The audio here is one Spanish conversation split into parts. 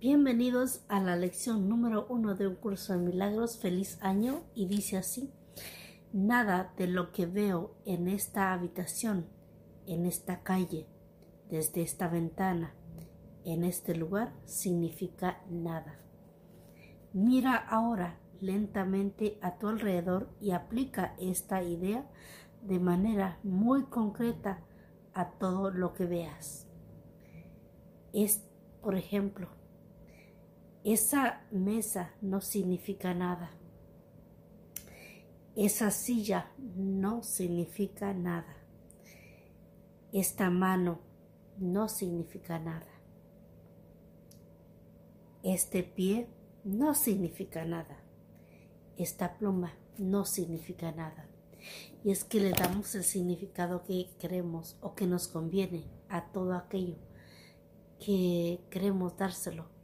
Bienvenidos a la lección número uno de un curso de milagros. Feliz año y dice así. Nada de lo que veo en esta habitación, en esta calle, desde esta ventana, en este lugar, significa nada. Mira ahora lentamente a tu alrededor y aplica esta idea de manera muy concreta a todo lo que veas. Es, por ejemplo, esa mesa no significa nada. Esa silla no significa nada. Esta mano no significa nada. Este pie no significa nada. Esta pluma no significa nada. Y es que le damos el significado que queremos o que nos conviene a todo aquello que queremos dárselo.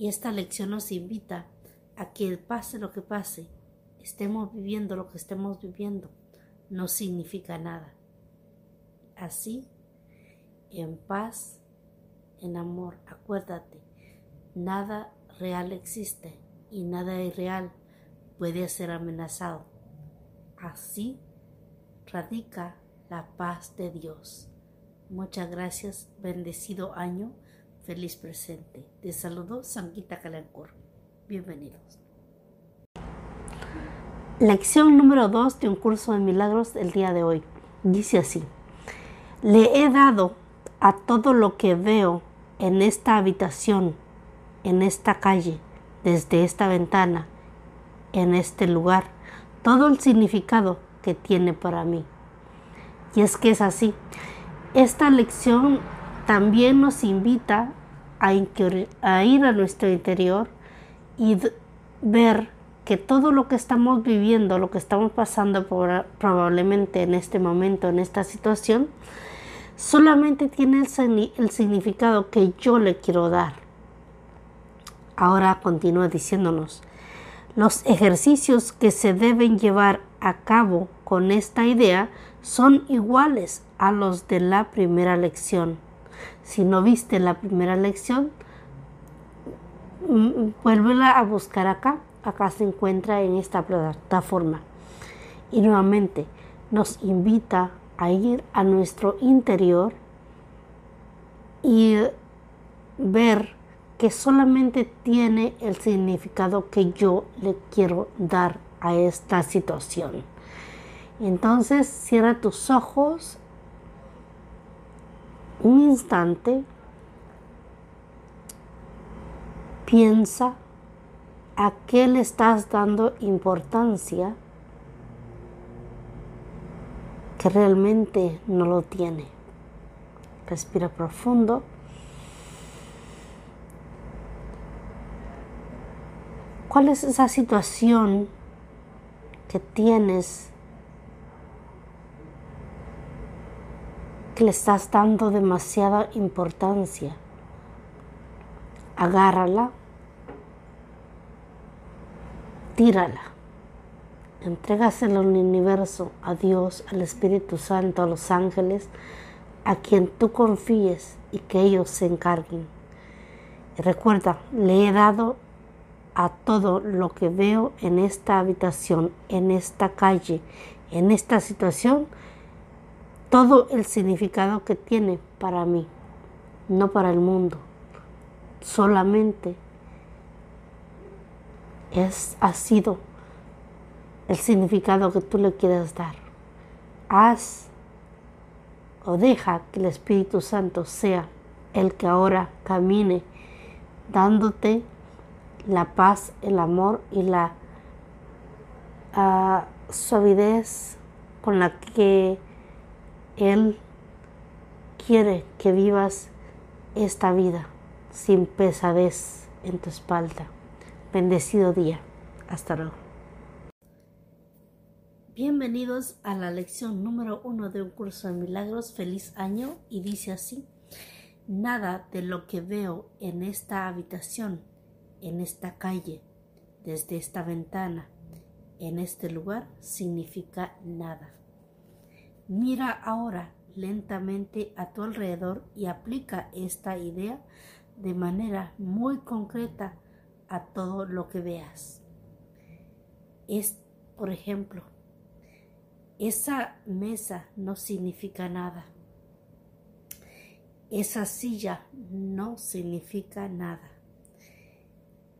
Y esta lección nos invita a que pase lo que pase, estemos viviendo lo que estemos viviendo, no significa nada. Así, en paz, en amor, acuérdate, nada real existe y nada irreal puede ser amenazado. Así radica la paz de Dios. Muchas gracias, bendecido año, feliz presente. Te saludo Sanguita Calancor. Bienvenidos. Lección número 2 de un curso de milagros el día de hoy. Dice así, le he dado a todo lo que veo en esta habitación, en esta calle, desde esta ventana, en este lugar todo el significado que tiene para mí. Y es que es así. Esta lección también nos invita a, ir a nuestro interior y ver que todo lo que estamos viviendo, lo que estamos pasando probablemente en este momento, en esta situación, solamente tiene el, el significado que yo le quiero dar. Ahora continúa diciéndonos, los ejercicios que se deben llevar a cabo con esta idea son iguales a los de la primera lección. Si no viste la primera lección, mm, vuélvela a buscar acá. Acá se encuentra en esta plataforma. Y nuevamente nos invita a ir a nuestro interior y ver que solamente tiene el significado que yo le quiero dar a esta situación. Entonces cierra tus ojos un instante, piensa a qué le estás dando importancia que realmente no lo tiene. Respira profundo. ¿Cuál es esa situación que tienes le estás dando demasiada importancia? Agárrala, tírala, entrégasela al universo, a Dios, al Espíritu Santo, a los ángeles, a quien tú confíes y que ellos se encarguen. Y recuerda, le he dado a todo lo que veo en esta habitación, en esta calle, en esta situación, todo el significado que tiene para mí, no para el mundo. Solamente es, ha sido el significado que tú le quieras dar. Haz o deja que el Espíritu Santo sea el que ahora camine dándote la paz, el amor y la uh, suavidez con la que Él quiere que vivas esta vida sin pesadez en tu espalda. Bendecido día. Hasta luego. Bienvenidos a la lección número uno de un curso de milagros. Feliz año y dice así. Nada de lo que veo en esta habitación en esta calle, desde esta ventana, en este lugar, significa nada. Mira ahora lentamente a tu alrededor y aplica esta idea de manera muy concreta a todo lo que veas. Es, por ejemplo, esa mesa no significa nada. Esa silla no significa nada.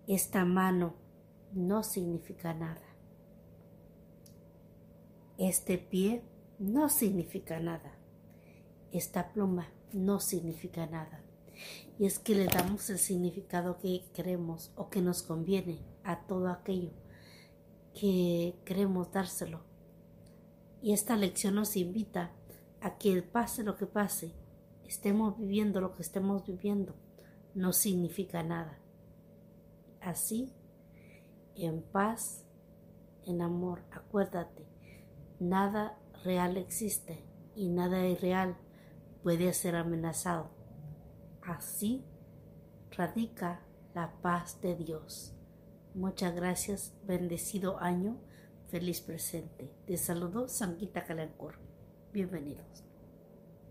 Esta mano no significa nada. Este pie no significa nada. Esta pluma no significa nada. Y es que le damos el significado que queremos o que nos conviene a todo aquello que queremos dárselo. Y esta lección nos invita a que pase lo que pase, estemos viviendo lo que estemos viviendo, no significa nada. Así, en paz, en amor, acuérdate, nada real existe y nada irreal puede ser amenazado. Así radica la paz de Dios. Muchas gracias, bendecido año, feliz presente. Te saludo Sanguita Calancor. Bienvenidos.